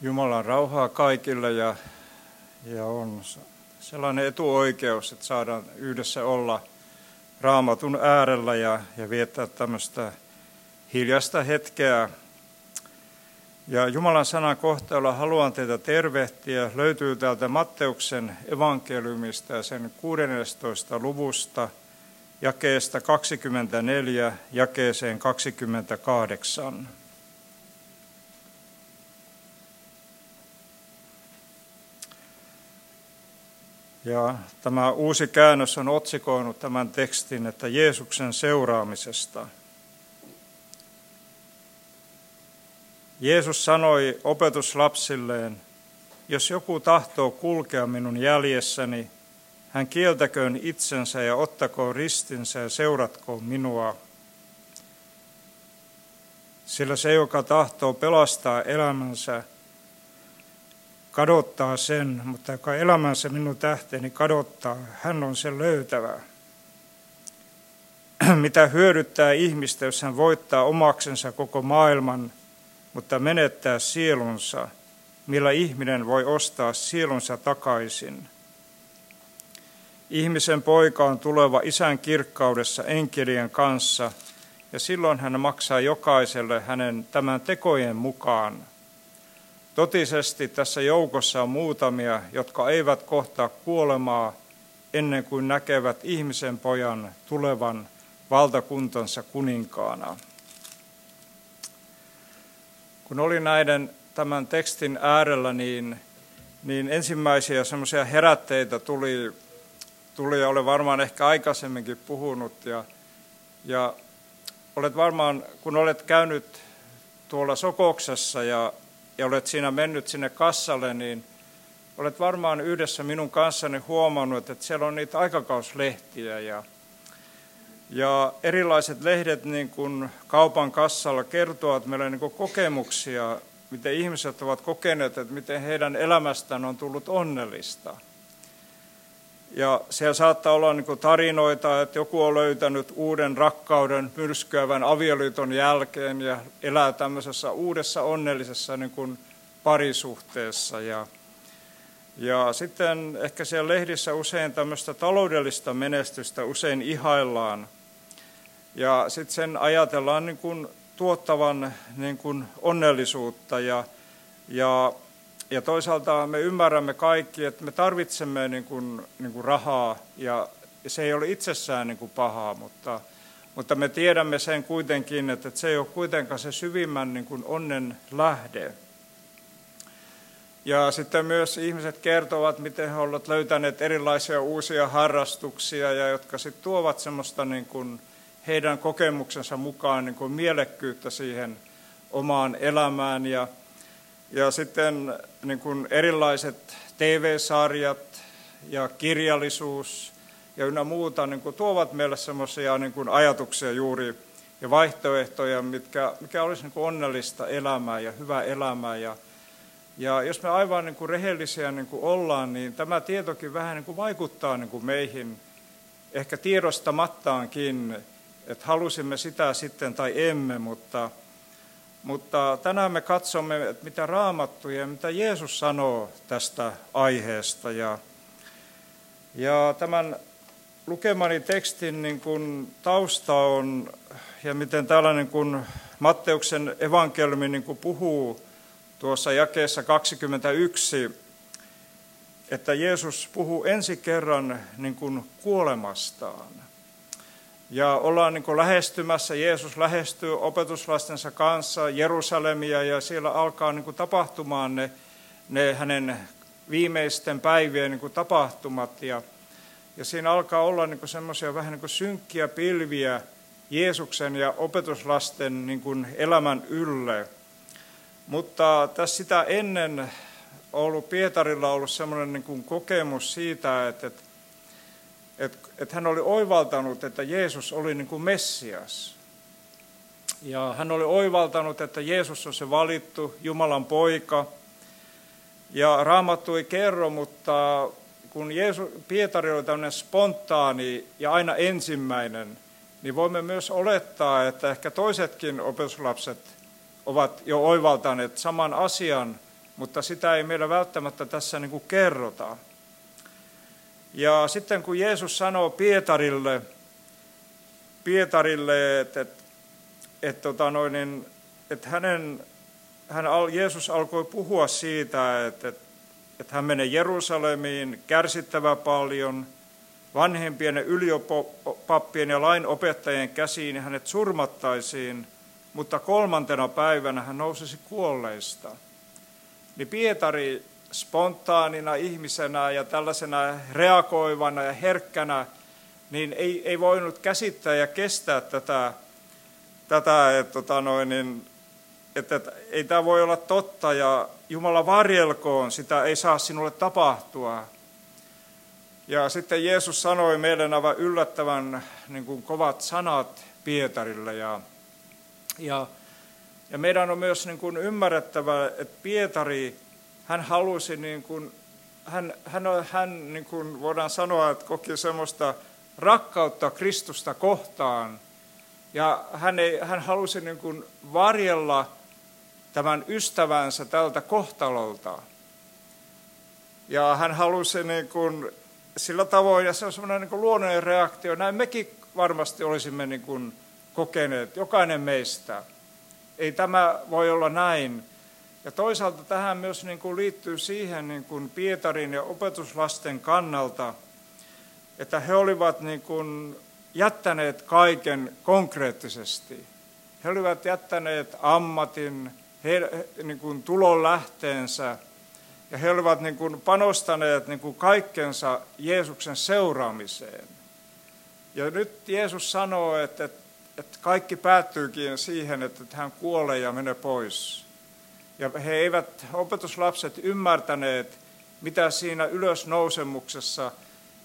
Jumalan rauhaa kaikille ja, ja on sellainen etuoikeus, että saadaan yhdessä olla raamatun äärellä ja, ja viettää tämmöistä hiljasta hetkeä. Ja Jumalan sanan kohteella haluan teitä tervehtiä. Löytyy täältä Matteuksen evankeliumista ja sen 16. luvusta jakeesta 24 jakeeseen 28. Ja tämä uusi käännös on otsikoinut tämän tekstin, että Jeesuksen seuraamisesta. Jeesus sanoi opetuslapsilleen, jos joku tahtoo kulkea minun jäljessäni, hän kieltäköön itsensä ja ottakoon ristinsä ja seuratkoon minua. Sillä se, joka tahtoo pelastaa elämänsä, kadottaa sen, mutta joka elämänsä minun tähteeni kadottaa, hän on sen löytävä. Mitä hyödyttää ihmistä, jos hän voittaa omaksensa koko maailman, mutta menettää sielunsa, millä ihminen voi ostaa sielunsa takaisin. Ihmisen poika on tuleva isän kirkkaudessa enkelien kanssa, ja silloin hän maksaa jokaiselle hänen tämän tekojen mukaan – Totisesti tässä joukossa on muutamia, jotka eivät kohtaa kuolemaa ennen kuin näkevät ihmisen pojan tulevan valtakuntansa kuninkaana. Kun olin näiden tämän tekstin äärellä, niin, niin ensimmäisiä semmoisia herätteitä tuli, tuli ja olen varmaan ehkä aikaisemminkin puhunut. Ja, ja olet varmaan, kun olet käynyt tuolla Sokoksessa ja ja olet siinä mennyt sinne kassalle, niin olet varmaan yhdessä minun kanssani huomannut, että siellä on niitä aikakauslehtiä ja, ja erilaiset lehdet niin kuin kaupan kassalla kertovat meille niin kuin kokemuksia, miten ihmiset ovat kokeneet, että miten heidän elämästään on tullut onnellista. Ja siellä saattaa olla niin tarinoita, että joku on löytänyt uuden rakkauden myrskyävän avioliiton jälkeen ja elää tämmöisessä uudessa onnellisessa niin kuin parisuhteessa. Ja, ja sitten ehkä siellä lehdissä usein tämmöistä taloudellista menestystä usein ihaillaan. Ja sitten sen ajatellaan niin kuin tuottavan niin kuin onnellisuutta ja, ja ja toisaalta me ymmärrämme kaikki, että me tarvitsemme niin kuin, niin kuin rahaa ja se ei ole itsessään niin kuin pahaa, mutta, mutta me tiedämme sen kuitenkin, että se ei ole kuitenkaan se syvimmän niin kuin onnen lähde. Ja sitten myös ihmiset kertovat, miten he ovat löytäneet erilaisia uusia harrastuksia, ja jotka sitten tuovat semmoista niin kuin heidän kokemuksensa mukaan niin kuin mielekkyyttä siihen omaan elämään. Ja ja sitten niin kuin erilaiset TV-sarjat ja kirjallisuus ja ynnä muuta niin kuin tuovat meille semmoisia niin kuin ajatuksia juuri ja vaihtoehtoja, mitkä, mikä olisi niin kuin onnellista elämää ja hyvää elämää. Ja, ja jos me aivan niin kuin rehellisiä niin kuin ollaan, niin tämä tietokin vähän niin kuin vaikuttaa niin kuin meihin, ehkä tiedostamattaankin, että halusimme sitä sitten tai emme, mutta – mutta tänään me katsomme, että mitä raamattu ja mitä Jeesus sanoo tästä aiheesta. Ja, ja tämän lukemani tekstin niin kuin tausta on, ja miten tällainen kuin Matteuksen evankeliumi niin kuin puhuu tuossa jakeessa 21, että Jeesus puhuu ensi kerran niin kuin kuolemastaan. Ja ollaan niin lähestymässä, Jeesus lähestyy opetuslastensa kanssa Jerusalemia ja siellä alkaa niin tapahtumaan ne, ne hänen viimeisten päivien niin tapahtumat. Ja, ja siinä alkaa olla niin semmoisia vähän niin synkkiä pilviä Jeesuksen ja opetuslasten niin elämän ylle. Mutta tässä sitä ennen ollut Pietarilla ollut semmoinen niin kokemus siitä, että, että että, että hän oli oivaltanut, että Jeesus oli niin kuin Messias. Ja hän oli oivaltanut, että Jeesus on se valittu Jumalan poika. Ja Raamattu ei kerro, mutta kun Jeesus, Pietari oli tämmöinen spontaani ja aina ensimmäinen, niin voimme myös olettaa, että ehkä toisetkin opetuslapset ovat jo oivaltaneet saman asian, mutta sitä ei meillä välttämättä tässä niin kuin kerrota. Ja sitten kun Jeesus sanoo Pietarille, Pietarille että, että, että, tota noin, niin, että hänen, hän, Jeesus alkoi puhua siitä, että, että, että hän menee Jerusalemiin, kärsittävä paljon, vanhempien ja yliopappien ja lainopettajien käsiin ja hänet surmattaisiin, mutta kolmantena päivänä hän nousisi kuolleista. Niin Pietari spontaanina ihmisenä ja tällaisena reagoivana ja herkkänä, niin ei, ei voinut käsittää ja kestää tätä, tätä että, tota noin, niin, että, että ei tämä voi olla totta ja Jumala varjelkoon, sitä ei saa sinulle tapahtua. Ja sitten Jeesus sanoi meille aivan yllättävän niin kuin kovat sanat Pietarille. Ja, ja, ja meidän on myös niin kuin ymmärrettävä, että Pietari hän halusi, niin kuin, hän, hän, hän niin kuin voidaan sanoa, että koki semmoista rakkautta Kristusta kohtaan. Ja hän, ei, hän halusi niin kuin varjella tämän ystävänsä tältä kohtalolta. Ja hän halusi niin kuin sillä tavoin, ja se on semmoinen niin luonnollinen reaktio, näin mekin varmasti olisimme niin kuin kokeneet, jokainen meistä. Ei tämä voi olla näin, ja toisaalta tähän myös niin kuin liittyy siihen niin kuin Pietarin ja opetuslasten kannalta, että he olivat niin kuin jättäneet kaiken konkreettisesti. He olivat jättäneet ammatin, he, niin kuin tulon lähteensä, ja he olivat niin kuin panostaneet niin kuin kaikkensa Jeesuksen seuraamiseen. Ja nyt Jeesus sanoo, että, että, että kaikki päättyykin siihen, että hän kuolee ja menee pois. Ja he eivät, opetuslapset, ymmärtäneet, mitä siinä ylösnousemuksessa,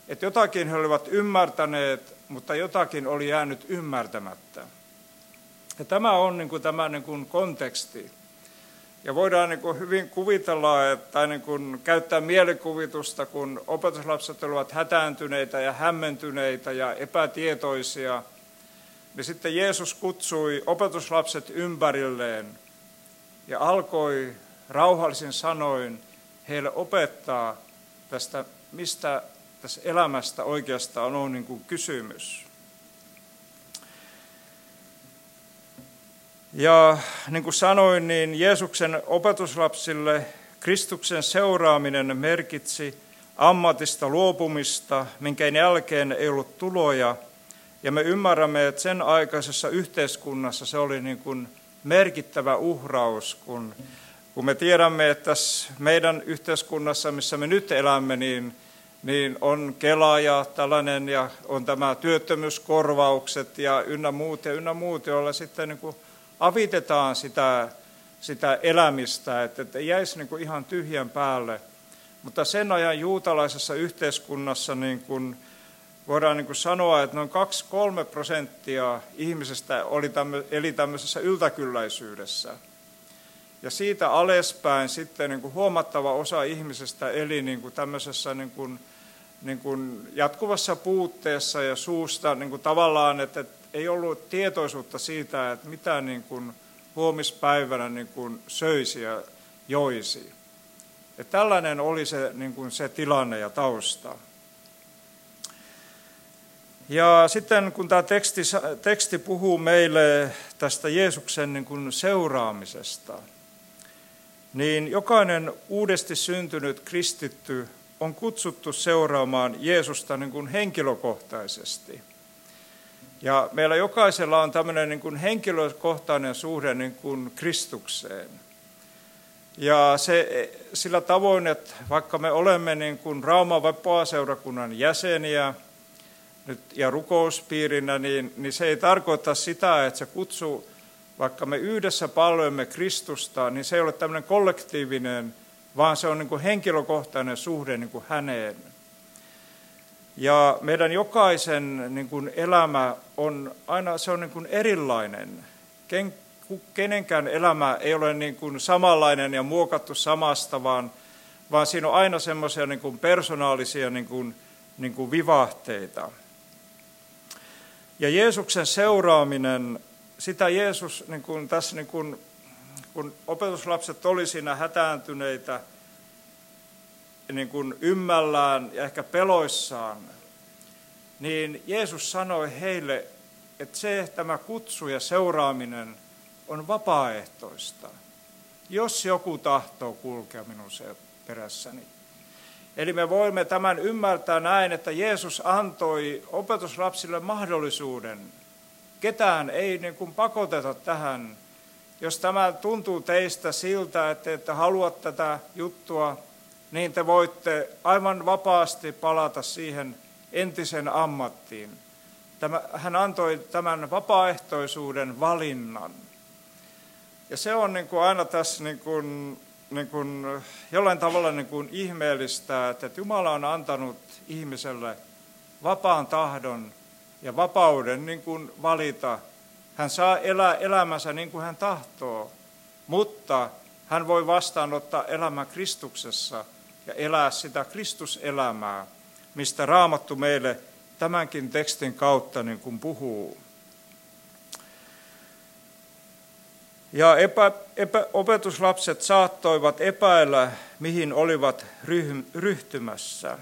että jotakin he olivat ymmärtäneet, mutta jotakin oli jäänyt ymmärtämättä. Ja tämä on niin kuin tämä niin kuin konteksti. Ja voidaan niin kuin hyvin kuvitella että, niin kuin käyttää mielikuvitusta, kun opetuslapset olivat hätääntyneitä ja hämmentyneitä ja epätietoisia, niin sitten Jeesus kutsui opetuslapset ympärilleen – ja alkoi rauhallisin sanoin heille opettaa tästä, mistä tässä elämästä oikeastaan on niin kuin kysymys. Ja niin kuin sanoin, niin Jeesuksen opetuslapsille Kristuksen seuraaminen merkitsi ammatista luopumista, minkä jälkeen ei ollut tuloja. Ja me ymmärrämme, että sen aikaisessa yhteiskunnassa se oli niin kuin merkittävä uhraus, kun, kun me tiedämme, että tässä meidän yhteiskunnassa, missä me nyt elämme, niin, niin on Kela ja tällainen, ja on tämä työttömyyskorvaukset ja ynnä muut ja ynnä muut, joilla sitten niin kuin avitetaan sitä, sitä elämistä, että, että jäisi niin kuin ihan tyhjän päälle. Mutta sen ajan juutalaisessa yhteiskunnassa niin kuin, voidaan niin sanoa, että noin 2-3 prosenttia ihmisestä oli tämmö, eli tämmöisessä yltäkylläisyydessä. Ja siitä alespäin sitten niin kuin huomattava osa ihmisestä eli niin kuin tämmöisessä niin kuin, niin kuin jatkuvassa puutteessa ja suusta niin kuin tavallaan, että, että ei ollut tietoisuutta siitä, että mitä niin kuin huomispäivänä niin kuin söisi ja joisi. Ja tällainen oli se, niin kuin se tilanne ja tausta. Ja sitten kun tämä teksti, teksti puhuu meille tästä Jeesuksen niin kuin seuraamisesta, niin jokainen uudesti syntynyt kristitty on kutsuttu seuraamaan Jeesusta niin kuin henkilökohtaisesti. Ja meillä jokaisella on tämmöinen niin kuin henkilökohtainen suhde niin kuin Kristukseen. Ja se, sillä tavoin, että vaikka me olemme niin kuin Rauman vapaa-seurakunnan jäseniä, nyt, ja rukouspiirinä, niin, niin se ei tarkoita sitä, että se kutsuu, vaikka me yhdessä palvelemme Kristusta, niin se ei ole tämmöinen kollektiivinen, vaan se on niin kuin henkilökohtainen suhde niin kuin häneen. Ja meidän jokaisen niin kuin elämä on aina se on niin kuin erilainen. Ken, kenenkään elämä ei ole niin kuin samanlainen ja muokattu samasta, vaan, vaan siinä on aina semmoisia niin kuin persoonallisia niin kuin, niin kuin vivahteita. Ja Jeesuksen seuraaminen, sitä Jeesus niin kuin tässä niin kuin kun opetuslapset oli siinä hätääntyneitä, niin kuin ymmällään ja ehkä peloissaan, niin Jeesus sanoi heille, että se tämä kutsu ja seuraaminen on vapaaehtoista, jos joku tahtoo kulkea minun perässäni. Eli me voimme tämän ymmärtää näin, että Jeesus antoi opetuslapsille mahdollisuuden. Ketään ei niin kuin pakoteta tähän. Jos tämä tuntuu teistä siltä, että ette halua tätä juttua, niin te voitte aivan vapaasti palata siihen entisen ammattiin. Tämä, hän antoi tämän vapaaehtoisuuden valinnan. Ja se on niin kuin aina tässä niin kuin niin kuin, jollain tavalla niin kuin ihmeellistä, että Jumala on antanut ihmiselle vapaan tahdon ja vapauden niin kuin valita. Hän saa elää elämänsä niin kuin hän tahtoo, mutta hän voi vastaanottaa elämä Kristuksessa ja elää sitä Kristuselämää, mistä Raamattu meille tämänkin tekstin kautta niin kuin puhuu. Ja epä, epä, opetuslapset saattoivat epäillä, mihin olivat ryhtymässä.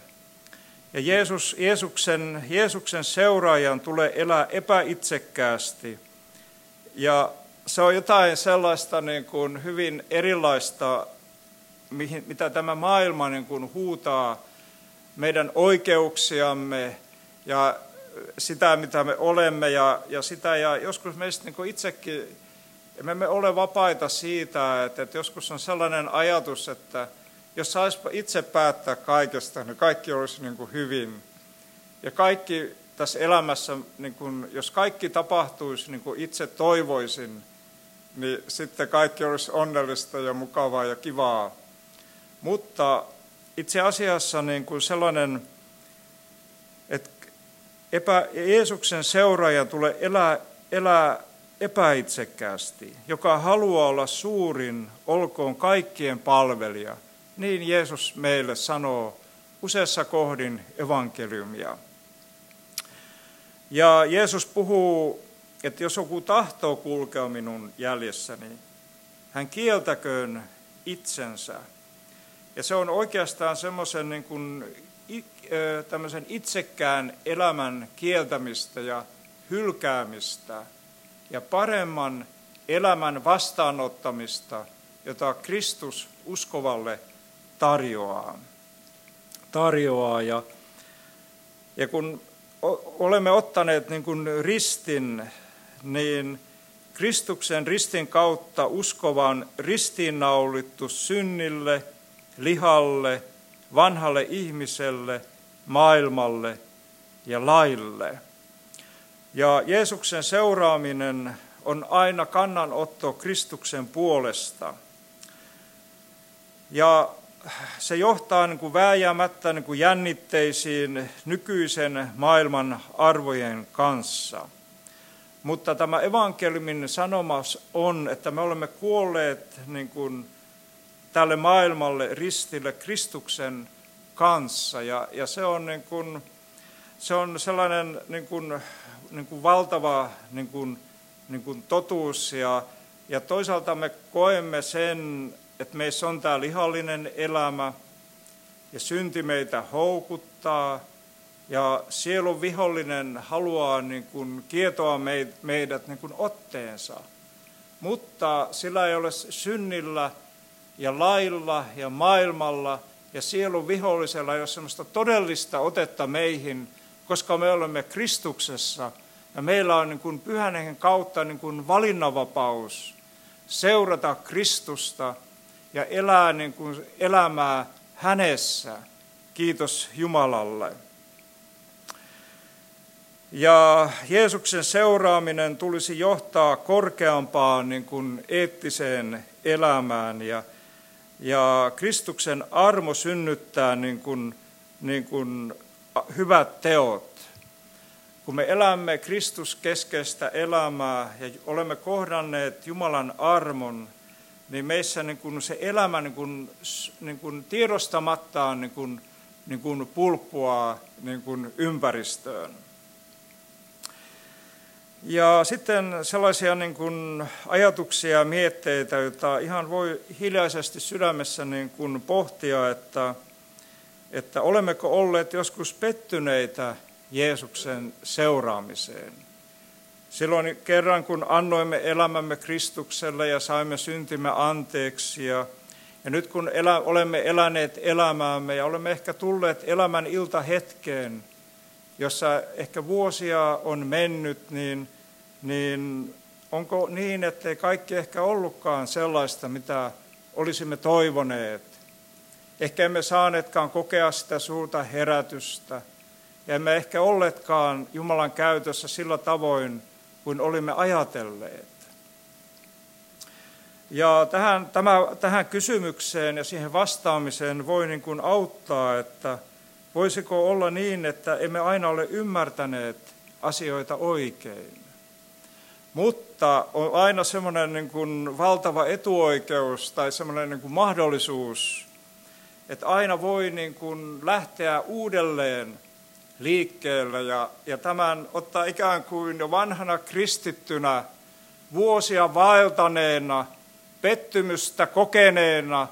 Ja Jeesus, Jeesuksen, Jeesuksen seuraajan tulee elää epäitsekkäästi. Ja se on jotain sellaista niin kuin hyvin erilaista, mihin, mitä tämä maailma niin kuin huutaa meidän oikeuksiamme ja sitä, mitä me olemme ja, ja sitä. Ja joskus meistä niin kuin itsekin ja me ole vapaita siitä, että, että joskus on sellainen ajatus, että jos saisi itse päättää kaikesta, niin kaikki olisi niin kuin hyvin. Ja kaikki tässä elämässä, niin kuin, jos kaikki tapahtuisi niin kuin itse toivoisin, niin sitten kaikki olisi onnellista ja mukavaa ja kivaa. Mutta itse asiassa niin kuin sellainen, että epä, Jeesuksen seuraaja tulee elää, elää epäitsekkäästi, joka haluaa olla suurin, olkoon kaikkien palvelija. Niin Jeesus meille sanoo useassa kohdin evankeliumia. Ja Jeesus puhuu, että jos joku tahtoo kulkea minun jäljessäni, hän kieltäköön itsensä. Ja se on oikeastaan semmoisen niin kuin, tämmöisen itsekään elämän kieltämistä ja hylkäämistä – ja paremman elämän vastaanottamista, jota Kristus uskovalle tarjoaa. tarjoaa. Ja, ja kun olemme ottaneet niin kuin ristin, niin Kristuksen ristin kautta uskovan ristiinnaulittu synnille, lihalle, vanhalle ihmiselle, maailmalle ja laille – ja Jeesuksen seuraaminen on aina kannanotto Kristuksen puolesta. Ja se johtaa niin kuin vääjäämättä niin kuin jännitteisiin nykyisen maailman arvojen kanssa. Mutta tämä evankeliumin sanomas on, että me olemme kuolleet niin kuin tälle maailmalle ristille Kristuksen kanssa. Ja, ja se, on niin kuin, se on sellainen niin kuin niin kuin valtava niin kuin, niin kuin totuus ja, ja toisaalta me koemme sen, että meissä on tämä lihallinen elämä ja synti meitä houkuttaa ja sielun vihollinen haluaa niin kuin kietoa meidät niin kuin otteensa. Mutta sillä ei ole synnillä ja lailla ja maailmalla ja sielun vihollisella ei ole sellaista todellista otetta meihin, koska me olemme Kristuksessa ja meillä on niin kuin pyhän kautta niin kuin valinnanvapaus seurata Kristusta ja elää niin kuin elämää hänessä. Kiitos Jumalalle. Ja Jeesuksen seuraaminen tulisi johtaa korkeampaan niin kuin eettiseen elämään ja, ja Kristuksen armo synnyttää niin kuin, niin kuin hyvät teot kun me elämme Kristus keskeistä elämää ja olemme kohdanneet Jumalan armon, niin meissä niin kuin se elämä niin kuin, niin kuin tiedostamattaan niin kuin, niin kuin pulppuaa niin kuin ympäristöön. Ja sitten sellaisia niin kuin ajatuksia ja mietteitä, joita ihan voi hiljaisesti sydämessä niin kuin pohtia, että, että olemmeko olleet joskus pettyneitä Jeesuksen seuraamiseen. Silloin kerran, kun annoimme elämämme Kristukselle ja saimme syntimme anteeksi ja, ja nyt kun elä, olemme eläneet elämäämme ja olemme ehkä tulleet elämän iltahetkeen, jossa ehkä vuosia on mennyt, niin, niin onko niin, ettei kaikki ehkä ollutkaan sellaista, mitä olisimme toivoneet? Ehkä emme saaneetkaan kokea sitä suurta herätystä, ja emme ehkä olleetkaan Jumalan käytössä sillä tavoin, kuin olimme ajatelleet. Ja tähän, tämä, tähän kysymykseen ja siihen vastaamiseen voi niin kuin auttaa, että voisiko olla niin, että emme aina ole ymmärtäneet asioita oikein. Mutta on aina semmoinen niin kuin valtava etuoikeus tai semmoinen niin kuin mahdollisuus, että aina voi niin kuin lähteä uudelleen liikkeelle ja, ja tämän ottaa ikään kuin jo vanhana kristittynä, vuosia vaeltaneena, pettymystä kokeneena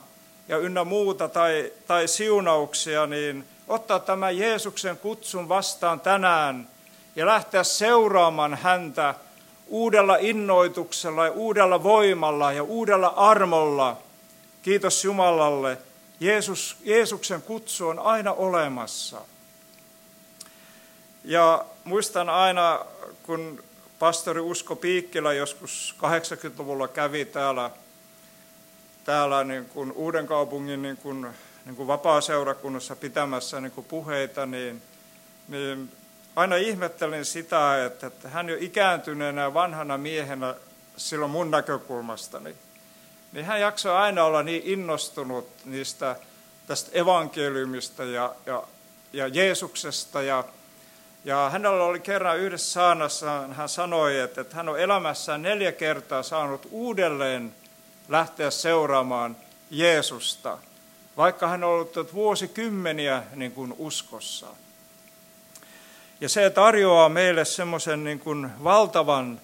ja ynnä muuta tai, tai siunauksia, niin ottaa tämä Jeesuksen kutsun vastaan tänään ja lähteä seuraamaan häntä uudella innoituksella ja uudella voimalla ja uudella armolla. Kiitos Jumalalle. Jeesus, Jeesuksen kutsu on aina olemassa. Ja muistan aina, kun pastori Usko Piikkilä joskus 80-luvulla kävi täällä, täällä niin kuin Uuden kaupungin niin kuin, niin kuin vapaa-seurakunnassa pitämässä niin kuin puheita, niin, niin aina ihmettelin sitä, että, että hän jo ikääntyneenä vanhana miehenä silloin mun näkökulmastani, niin hän jaksoi aina olla niin innostunut niistä tästä evankeliumista ja, ja, ja Jeesuksesta ja ja hänellä oli kerran yhdessä saanassaan, hän sanoi, että, että hän on elämässään neljä kertaa saanut uudelleen lähteä seuraamaan Jeesusta, vaikka hän on ollut vuosikymmeniä niin kuin uskossa. Ja se tarjoaa meille semmoisen niin valtavan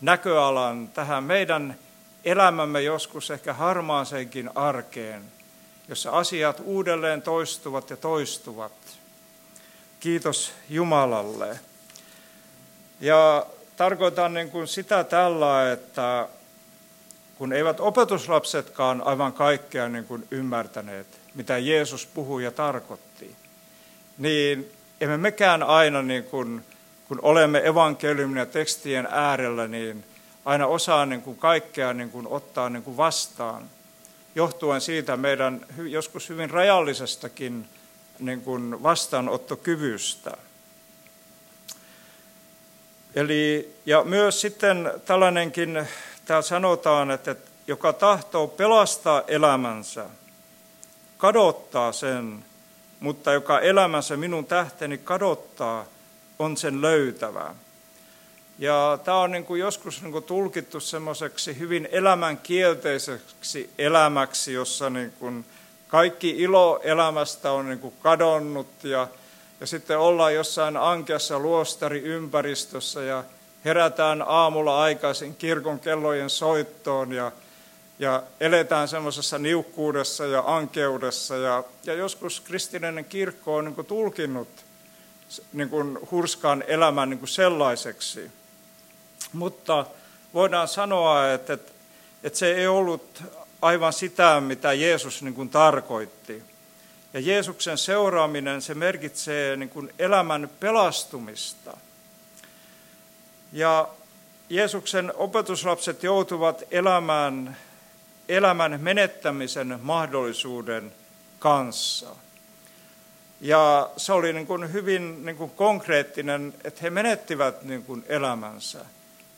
näköalan tähän meidän elämämme joskus ehkä harmaaseenkin arkeen, jossa asiat uudelleen toistuvat ja toistuvat. Kiitos Jumalalle. Ja tarkoitan niin kuin sitä tällä, että kun eivät opetuslapsetkaan aivan kaikkea niin kuin ymmärtäneet, mitä Jeesus puhui ja tarkoitti, niin emme mekään aina, niin kuin, kun olemme evankeliumin ja tekstien äärellä, niin aina osaa niin kuin kaikkea niin kuin ottaa niin kuin vastaan, johtuen siitä meidän joskus hyvin rajallisestakin niin kuin vastaanottokyvystä. Eli, ja myös sitten tällainenkin, täällä sanotaan, että joka tahtoo pelastaa elämänsä, kadottaa sen, mutta joka elämänsä minun tähteni kadottaa, on sen löytävä. Ja tämä on niin kuin joskus niin kuin tulkittu semmoiseksi hyvin elämänkielteiseksi elämäksi, jossa niin kuin kaikki ilo elämästä on niin kuin kadonnut ja, ja sitten ollaan jossain ankeassa luostariympäristössä ja herätään aamulla aikaisin kirkon kellojen soittoon ja, ja eletään semmoisessa niukkuudessa ja ankeudessa. Ja, ja joskus kristillinen kirkko on niin kuin tulkinnut niin kuin hurskaan elämän niin kuin sellaiseksi. Mutta voidaan sanoa, että, että, että se ei ollut aivan sitä, mitä Jeesus niin kuin tarkoitti. Ja Jeesuksen seuraaminen, se merkitsee niin kuin elämän pelastumista. Ja Jeesuksen opetuslapset joutuvat elämään elämän menettämisen mahdollisuuden kanssa. Ja se oli niin kuin hyvin niin kuin konkreettinen, että he menettivät niin kuin elämänsä.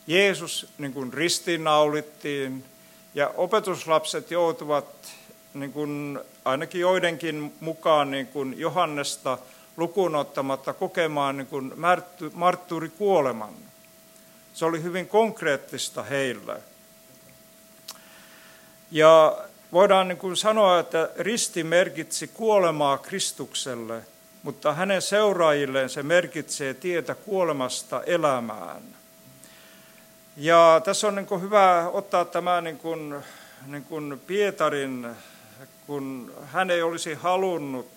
Jeesus niin kuin ristiinnaulittiin, ja opetuslapset joutuvat niin kuin ainakin joidenkin mukaan niin kuin Johannesta lukuun ottamatta kokemaan niin kuin marttuurikuoleman. Se oli hyvin konkreettista heille. Ja voidaan niin kuin sanoa, että risti merkitsi kuolemaa Kristukselle, mutta hänen seuraajilleen se merkitsee tietä kuolemasta elämään. Ja tässä on niin kuin hyvä ottaa tämä niin kuin, niin kuin Pietarin, kun hän ei olisi halunnut,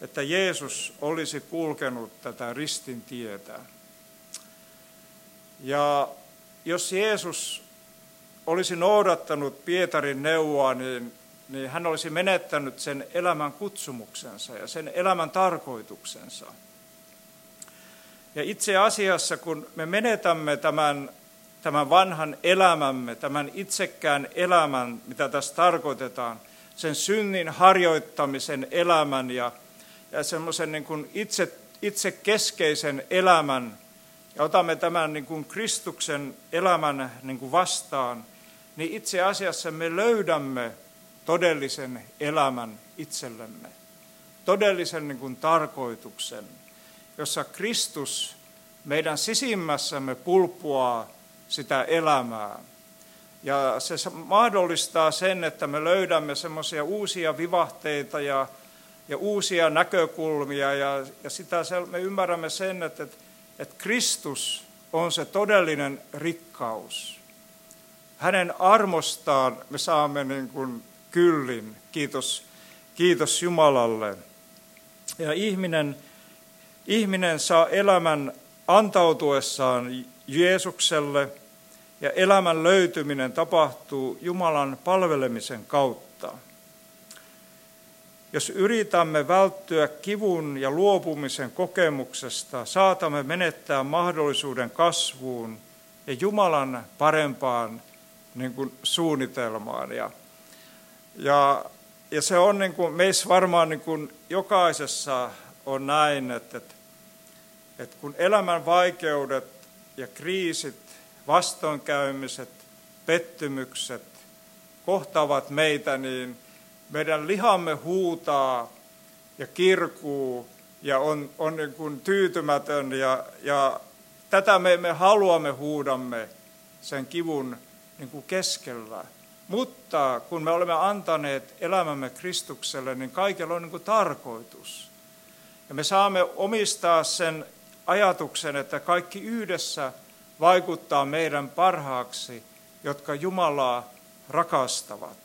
että Jeesus olisi kulkenut tätä ristin tietä. Ja jos Jeesus olisi noudattanut Pietarin neuvoa, niin, niin hän olisi menettänyt sen elämän kutsumuksensa ja sen elämän tarkoituksensa. Ja itse asiassa, kun me menetämme tämän, tämän vanhan elämämme, tämän itsekään elämän, mitä tässä tarkoitetaan, sen synnin harjoittamisen elämän ja, ja semmoisen niin kuin itse, itse keskeisen elämän, ja otamme tämän niin kuin Kristuksen elämän niin kuin vastaan, niin itse asiassa me löydämme todellisen elämän itsellemme, todellisen niin kuin tarkoituksen, jossa Kristus meidän sisimmässämme pulppuaa sitä elämää. Ja se mahdollistaa sen, että me löydämme semmoisia uusia vivahteita ja, ja uusia näkökulmia ja, ja sitä me ymmärrämme sen, että, että, että Kristus on se todellinen rikkaus. Hänen armostaan me saamme niin kuin kyllin. Kiitos, kiitos Jumalalle. Ja ihminen, ihminen saa elämän antautuessaan Jeesukselle ja elämän löytyminen tapahtuu Jumalan palvelemisen kautta. Jos yritämme välttyä kivun ja luopumisen kokemuksesta, saatamme menettää mahdollisuuden kasvuun ja Jumalan parempaan niin kuin suunnitelmaan. Ja, ja, ja se on niin kuin, meissä varmaan niin kuin jokaisessa on näin, että, että, että kun elämän vaikeudet ja kriisit, vastoinkäymiset, pettymykset kohtaavat meitä, niin meidän lihamme huutaa ja kirkuu ja on, on niin kuin tyytymätön ja, ja tätä me, me haluamme huudamme sen kivun niin kuin keskellä. Mutta kun me olemme antaneet elämämme Kristukselle, niin kaikella on niin kuin tarkoitus. Ja me saamme omistaa sen ajatuksen, että kaikki yhdessä vaikuttaa meidän parhaaksi, jotka Jumalaa rakastavat.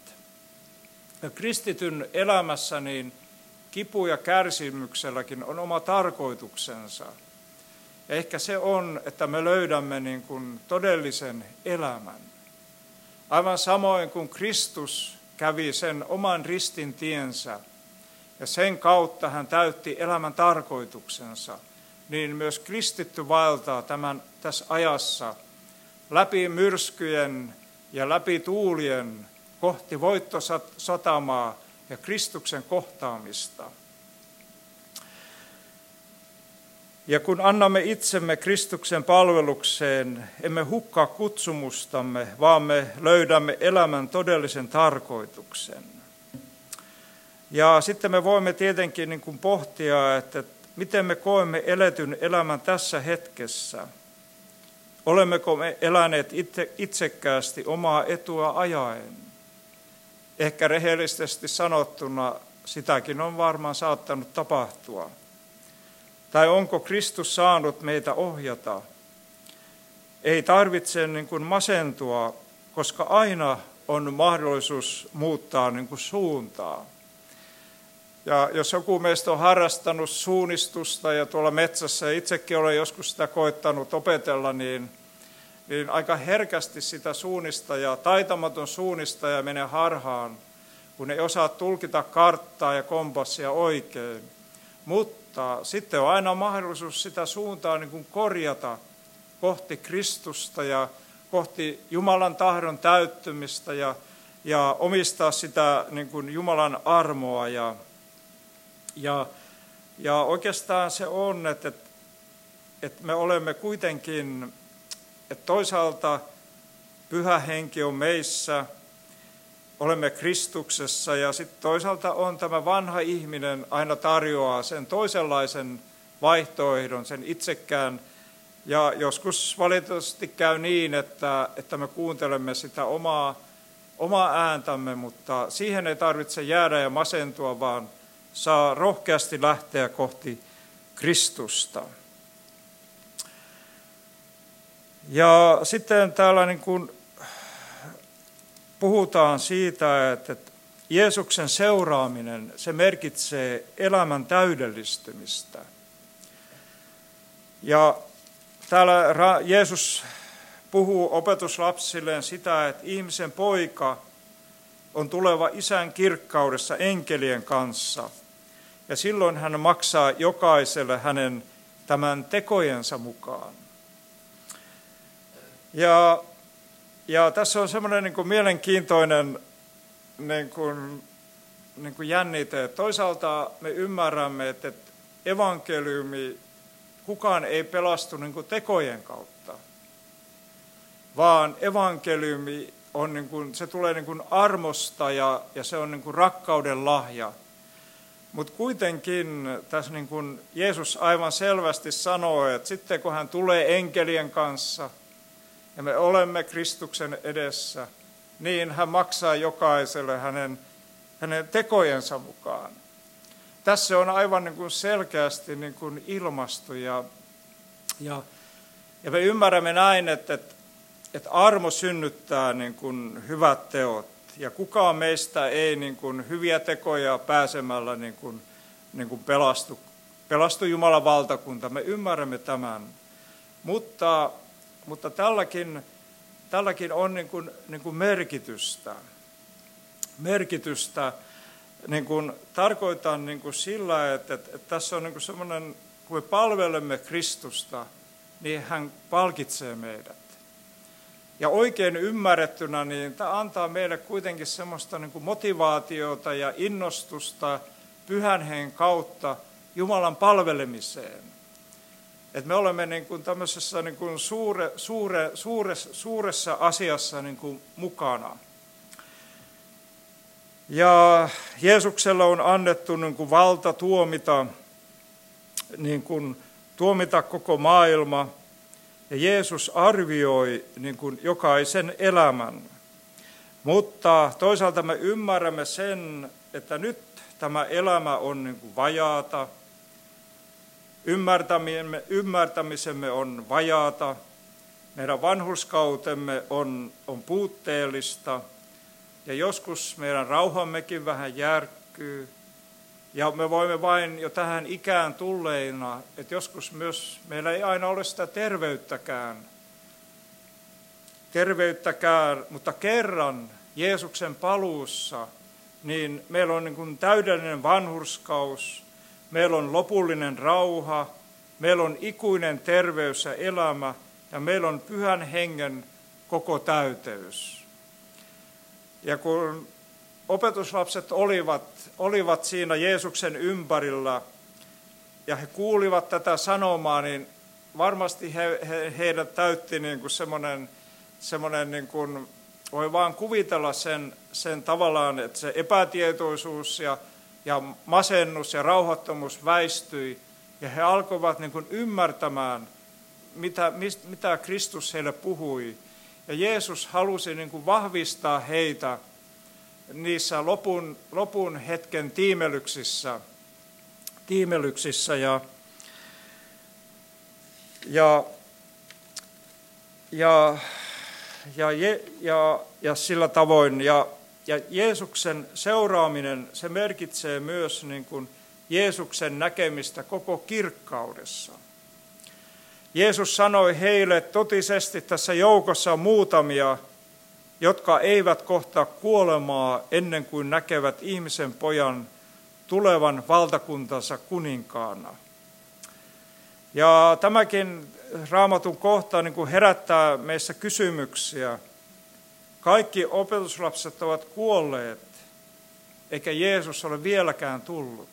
Ja kristityn elämässä niin kipu ja kärsimykselläkin on oma tarkoituksensa. Ja ehkä se on, että me löydämme niin kuin todellisen elämän. Aivan samoin kuin Kristus kävi sen oman ristin tiensä ja sen kautta hän täytti elämän tarkoituksensa, niin myös kristitty vaeltaa tämän tässä ajassa läpi myrskyjen ja läpi tuulien kohti voittosatamaa ja Kristuksen kohtaamista. Ja kun annamme itsemme Kristuksen palvelukseen, emme hukkaa kutsumustamme, vaan me löydämme elämän todellisen tarkoituksen. Ja sitten me voimme tietenkin niin kuin pohtia, että miten me koemme eletyn elämän tässä hetkessä. Olemmeko me eläneet itse, itsekkäästi omaa etua ajaen? Ehkä rehellisesti sanottuna sitäkin on varmaan saattanut tapahtua. Tai onko Kristus saanut meitä ohjata? Ei tarvitse niin kuin masentua, koska aina on mahdollisuus muuttaa niin kuin suuntaa. Ja jos joku meistä on harrastanut suunnistusta ja tuolla metsässä, ja itsekin olen joskus sitä koettanut opetella, niin, niin aika herkästi sitä suunnistajaa, taitamaton suunnistaja menee harhaan, kun ei osaa tulkita karttaa ja kompassia oikein. Mutta sitten on aina mahdollisuus sitä suuntaa niin kuin korjata kohti Kristusta ja kohti Jumalan tahdon täyttymistä ja, ja omistaa sitä niin kuin Jumalan armoa. Ja, ja, ja oikeastaan se on, että, että me olemme kuitenkin, että toisaalta pyhä henki on meissä – olemme Kristuksessa ja sitten toisaalta on tämä vanha ihminen aina tarjoaa sen toisenlaisen vaihtoehdon, sen itsekään. Ja joskus valitettavasti käy niin, että, että me kuuntelemme sitä omaa, omaa ääntämme, mutta siihen ei tarvitse jäädä ja masentua, vaan saa rohkeasti lähteä kohti Kristusta. Ja sitten täällä niin kuin puhutaan siitä, että Jeesuksen seuraaminen, se merkitsee elämän täydellistymistä. Ja täällä Jeesus puhuu opetuslapsilleen sitä, että ihmisen poika on tuleva isän kirkkaudessa enkelien kanssa. Ja silloin hän maksaa jokaiselle hänen tämän tekojensa mukaan. Ja, ja tässä on semmoinen niin mielenkiintoinen niin kuin, niin kuin jännite. Toisaalta me ymmärrämme, että evankeliumi, kukaan ei pelastu niin tekojen kautta, vaan evankeliumi on niin kuin, se tulee niin kuin armosta ja, ja se on niin kuin rakkauden lahja. Mutta kuitenkin tässä niin kuin Jeesus aivan selvästi sanoo, että sitten kun hän tulee enkelien kanssa ja me olemme Kristuksen edessä, niin hän maksaa jokaiselle hänen, hänen tekojensa mukaan. Tässä on aivan niin kuin selkeästi niin kuin ilmastu ja, ja, ja me ymmärrämme näin, että, että, että armo synnyttää niin kuin hyvät teot ja kukaan meistä ei niin kuin hyviä tekoja pääsemällä niin kuin, niin kuin pelastu, pelastu Jumalan valtakunta. Me ymmärrämme tämän, mutta, mutta tälläkin, tälläkin on niin kuin, niin kuin merkitystä. Merkitystä niin kuin, tarkoitan niin kuin sillä, että, että, että tässä on niin kuin semmoinen, kun me palvelemme Kristusta, niin hän palkitsee meidät. Ja oikein ymmärrettynä, niin tämä antaa meille kuitenkin semmoista niin kuin motivaatiota ja innostusta pyhän hengen kautta Jumalan palvelemiseen. Et me olemme niin kuin tämmöisessä niin kuin suure, suure, suure, suuressa asiassa niin kuin mukana. Ja Jeesuksella on annettu niin kuin valta tuomita, niin kuin, tuomita koko maailma – ja Jeesus arvioi niin kuin jokaisen elämän. Mutta toisaalta me ymmärrämme sen, että nyt tämä elämä on niin kuin vajaata, ymmärtämisemme, ymmärtämisemme on vajaata, meidän vanhuskautemme on, on puutteellista ja joskus meidän rauhammekin vähän järkkyy. Ja me voimme vain jo tähän ikään tulleina, että joskus myös meillä ei aina ole sitä terveyttäkään. Terveyttäkään, mutta kerran Jeesuksen paluussa, niin meillä on niin kuin täydellinen vanhurskaus, meillä on lopullinen rauha, meillä on ikuinen terveys ja elämä ja meillä on pyhän hengen koko täyteys. Ja kun opetuslapset olivat, olivat siinä Jeesuksen ympärillä ja he kuulivat tätä sanomaa, niin varmasti he, he, heidät täytti niin kuin semmoinen, semmoinen niin kuin, voi vaan kuvitella sen, sen tavallaan, että se epätietoisuus ja, ja masennus ja rauhattomuus väistyi ja he alkoivat niin kuin ymmärtämään, mitä, mitä Kristus heille puhui. Ja Jeesus halusi niin kuin vahvistaa heitä niissä lopun, lopun hetken tiimelyksissä, tiimelyksissä ja, ja, ja, ja, ja, ja sillä tavoin. Ja, ja Jeesuksen seuraaminen, se merkitsee myös niin kuin Jeesuksen näkemistä koko kirkkaudessa. Jeesus sanoi heille totisesti tässä joukossa muutamia, jotka eivät kohtaa kuolemaa ennen kuin näkevät ihmisen pojan tulevan valtakuntansa kuninkaana. Ja tämäkin raamatun kohta niin kuin herättää meissä kysymyksiä. Kaikki opetuslapset ovat kuolleet, eikä Jeesus ole vieläkään tullut.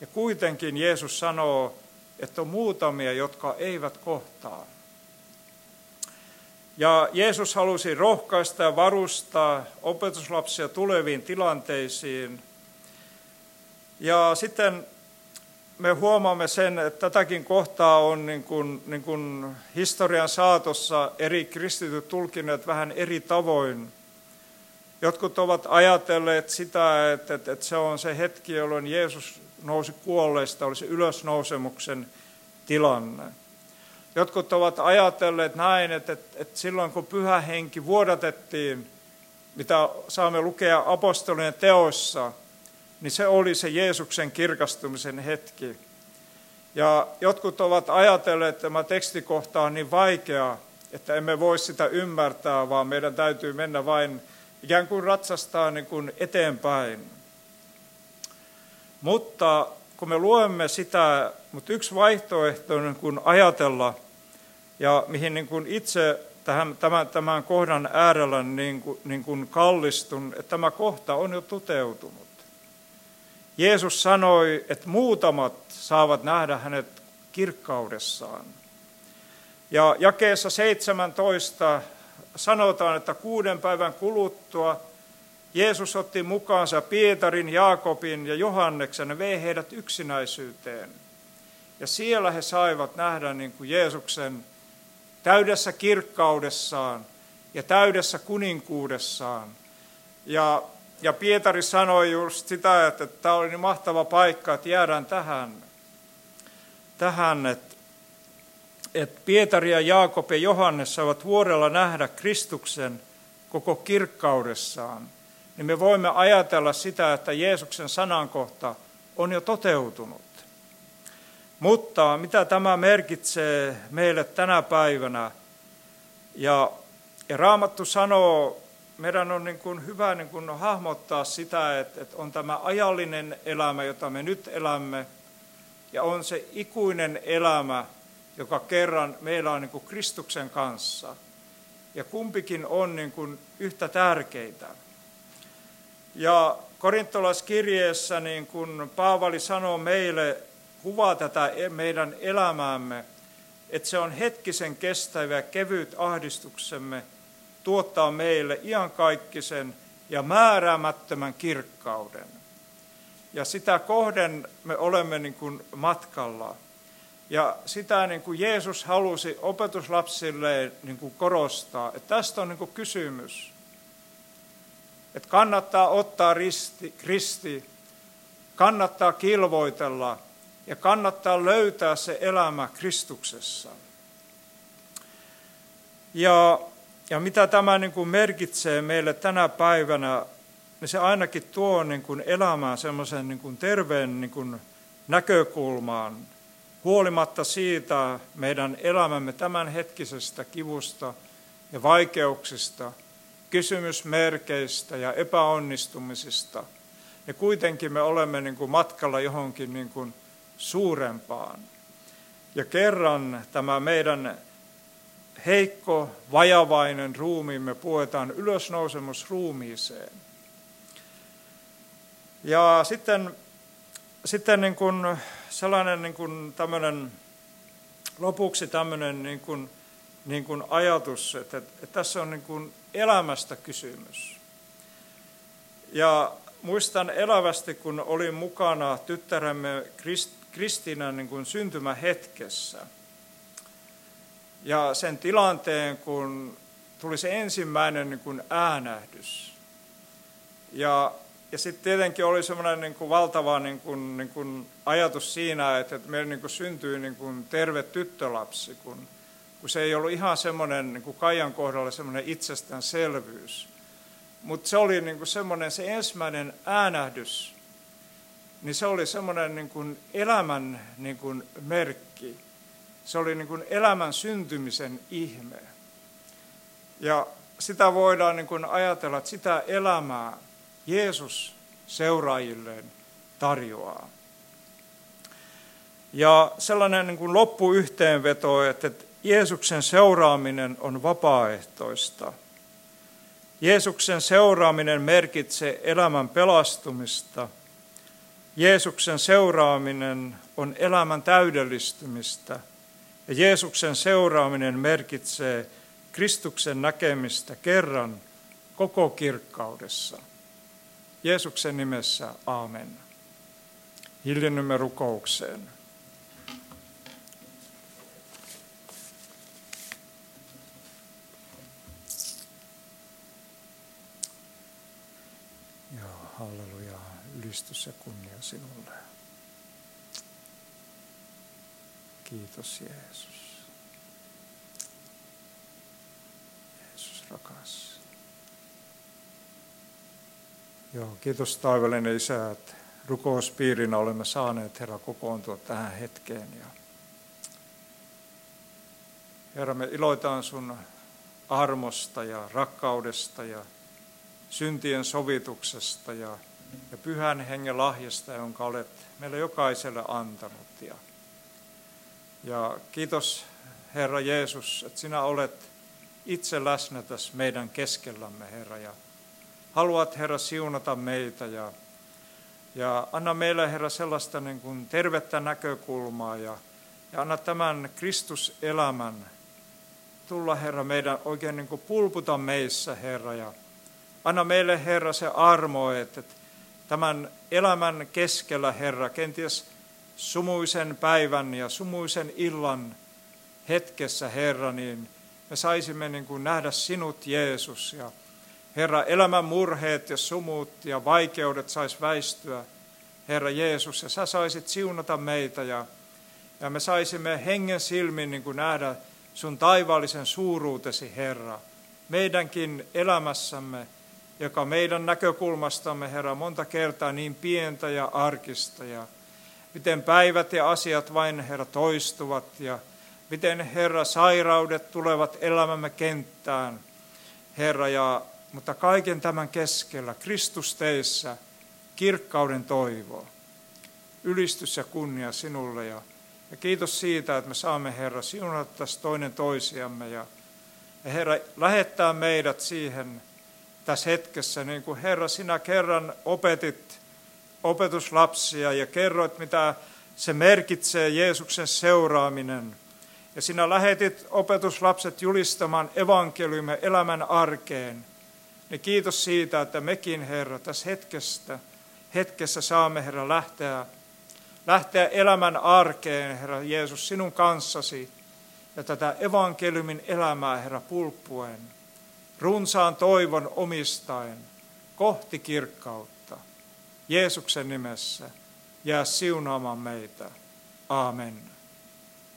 Ja kuitenkin Jeesus sanoo, että on muutamia, jotka eivät kohtaa. Ja Jeesus halusi rohkaista ja varustaa opetuslapsia tuleviin tilanteisiin. Ja sitten me huomaamme sen, että tätäkin kohtaa on niin kuin, niin kuin historian saatossa eri kristityt tulkineet vähän eri tavoin. Jotkut ovat ajatelleet sitä, että, että, että se on se hetki, jolloin Jeesus nousi kuolleista, olisi ylösnousemuksen tilanne. Jotkut ovat ajatelleet näin, että, että, että silloin kun pyhä henki vuodatettiin, mitä saamme lukea apostolien teoissa, niin se oli se Jeesuksen kirkastumisen hetki. Ja jotkut ovat ajatelleet, että tämä tekstikohta on niin vaikea, että emme voi sitä ymmärtää, vaan meidän täytyy mennä vain ikään kuin ratsastaa niin kuin eteenpäin. Mutta kun me luemme sitä, mutta yksi vaihtoehto on niin ajatella, ja mihin niin kuin itse tähän, tämän, tämän kohdan äärellä niin kuin, niin kuin kallistun, että tämä kohta on jo toteutunut. Jeesus sanoi, että muutamat saavat nähdä hänet kirkkaudessaan. Ja jakeessa 17 sanotaan, että kuuden päivän kuluttua Jeesus otti mukaansa Pietarin, Jaakobin ja Johanneksen ja vei heidät yksinäisyyteen. Ja siellä he saivat nähdä niin kuin Jeesuksen täydessä kirkkaudessaan ja täydessä kuninkuudessaan. Ja, ja Pietari sanoi just sitä, että tämä oli niin mahtava paikka, että jäädään tähän, tähän että, että Pietari ja Jaakob ja Johannes saivat vuorella nähdä Kristuksen koko kirkkaudessaan. Niin me voimme ajatella sitä, että Jeesuksen sanankohta on jo toteutunut. Mutta mitä tämä merkitsee meille tänä päivänä? Ja, ja Raamattu sanoo, meidän on niin kuin hyvä niin kuin hahmottaa sitä, että, että on tämä ajallinen elämä, jota me nyt elämme, ja on se ikuinen elämä, joka kerran meillä on niin kuin Kristuksen kanssa. Ja kumpikin on niin kuin yhtä tärkeitä. Ja korintolaiskirjeessä niin kuin Paavali sanoo meille, kuvaa tätä e- meidän elämäämme, että se on hetkisen kestävä kevyt ahdistuksemme tuottaa meille iankaikkisen ja määräämättömän kirkkauden. Ja sitä kohden me olemme niin kuin matkalla. Ja sitä niin kuin Jeesus halusi opetuslapsille niin kuin korostaa, että tästä on niin kuin kysymys. Että kannattaa ottaa risti, kristi, kannattaa kilvoitella – ja kannattaa löytää se elämä Kristuksessa. Ja, ja mitä tämä niin kuin merkitsee meille tänä päivänä, niin se ainakin tuo niin kuin elämään semmoisen niin kuin terveen niin kuin näkökulmaan, huolimatta siitä meidän elämämme tämänhetkisestä kivusta ja vaikeuksista, kysymysmerkeistä ja epäonnistumisista. Ja kuitenkin me olemme niin kuin matkalla johonkin niin kuin suurempaan. Ja kerran tämä meidän heikko, vajavainen ruumiimme puetaan ylösnousemusruumiiseen. Ja sitten, sitten niin kuin sellainen niin kuin tämmöinen, lopuksi tämmöinen niin kuin, niin kuin ajatus, että, että tässä on niin kuin elämästä kysymys. Ja muistan elävästi, kun olin mukana tyttäremme Krist, Kristiinan niin kuin syntymähetkessä. Ja sen tilanteen, kun tuli se ensimmäinen niin kuin äänähdys. Ja, ja sitten tietenkin oli semmoinen niin valtava niin kuin, niin kuin ajatus siinä, että, että meillä niin kuin syntyi niin kuin terve tyttölapsi, kun, kun se ei ollut ihan semmoinen niin kuin Kaijan kohdalla semmoinen itsestäänselvyys. Mutta se oli niin kuin semmoinen se ensimmäinen äänähdys, niin se oli semmoinen niin kuin elämän niin kuin merkki. Se oli niin kuin elämän syntymisen ihme. Ja sitä voidaan niin kuin ajatella, että sitä elämää Jeesus seuraajilleen tarjoaa. Ja sellainen niin kuin loppuyhteenveto, että Jeesuksen seuraaminen on vapaaehtoista. Jeesuksen seuraaminen merkitsee elämän pelastumista – Jeesuksen seuraaminen on elämän täydellistymistä ja Jeesuksen seuraaminen merkitsee Kristuksen näkemistä kerran koko kirkkaudessa. Jeesuksen nimessä, aamen. Hiljennymme rukoukseen. Kristus ja kunnia sinulle. Kiitos Jeesus. Jeesus rakas. Joo, kiitos taivallinen Isä, että rukouspiirinä olemme saaneet Herra kokoontua tähän hetkeen. Ja Herra, me iloitaan sun armosta ja rakkaudesta ja syntien sovituksesta ja ja pyhän hengen lahjasta, jonka olet meille jokaiselle antanut. Ja, ja kiitos Herra Jeesus, että sinä olet itse läsnä tässä meidän keskellämme, Herra, ja haluat, Herra, siunata meitä ja, ja anna meille, Herra, sellaista niin kuin tervettä näkökulmaa ja, ja anna tämän Kristuselämän tulla, Herra, meidän oikein niin kuin pulputa meissä, Herra, ja anna meille, Herra, se armo, että tämän elämän keskellä, Herra, kenties sumuisen päivän ja sumuisen illan hetkessä, Herra, niin me saisimme niin kuin nähdä sinut, Jeesus, ja Herra, elämän murheet ja sumut ja vaikeudet sais väistyä, Herra Jeesus, ja sä saisit siunata meitä, ja, ja me saisimme hengen silmin niin kuin nähdä sun taivaallisen suuruutesi, Herra, meidänkin elämässämme, joka meidän näkökulmastamme, Herra, monta kertaa niin pientä ja arkista, ja miten päivät ja asiat vain, Herra, toistuvat, ja miten, Herra, sairaudet tulevat elämämme kenttään, Herra, ja, mutta kaiken tämän keskellä, Kristus teissä, kirkkauden toivo, ylistys ja kunnia sinulle, ja ja kiitos siitä, että me saamme, Herra, siunata tässä toinen toisiamme. Ja, ja Herra, lähettää meidät siihen tässä hetkessä, niin kuin Herra, sinä kerran opetit opetuslapsia ja kerroit, mitä se merkitsee Jeesuksen seuraaminen. Ja sinä lähetit opetuslapset julistamaan evankeliumme elämän arkeen. Niin kiitos siitä, että mekin, Herra, tässä hetkestä, hetkessä saamme, Herra, lähteä lähteä elämän arkeen, Herra Jeesus, sinun kanssasi ja tätä evankeliumin elämää, Herra, pulppuen, runsaan toivon omistaen, kohti kirkkautta. Jeesuksen nimessä jää siunaamaan meitä. Amen.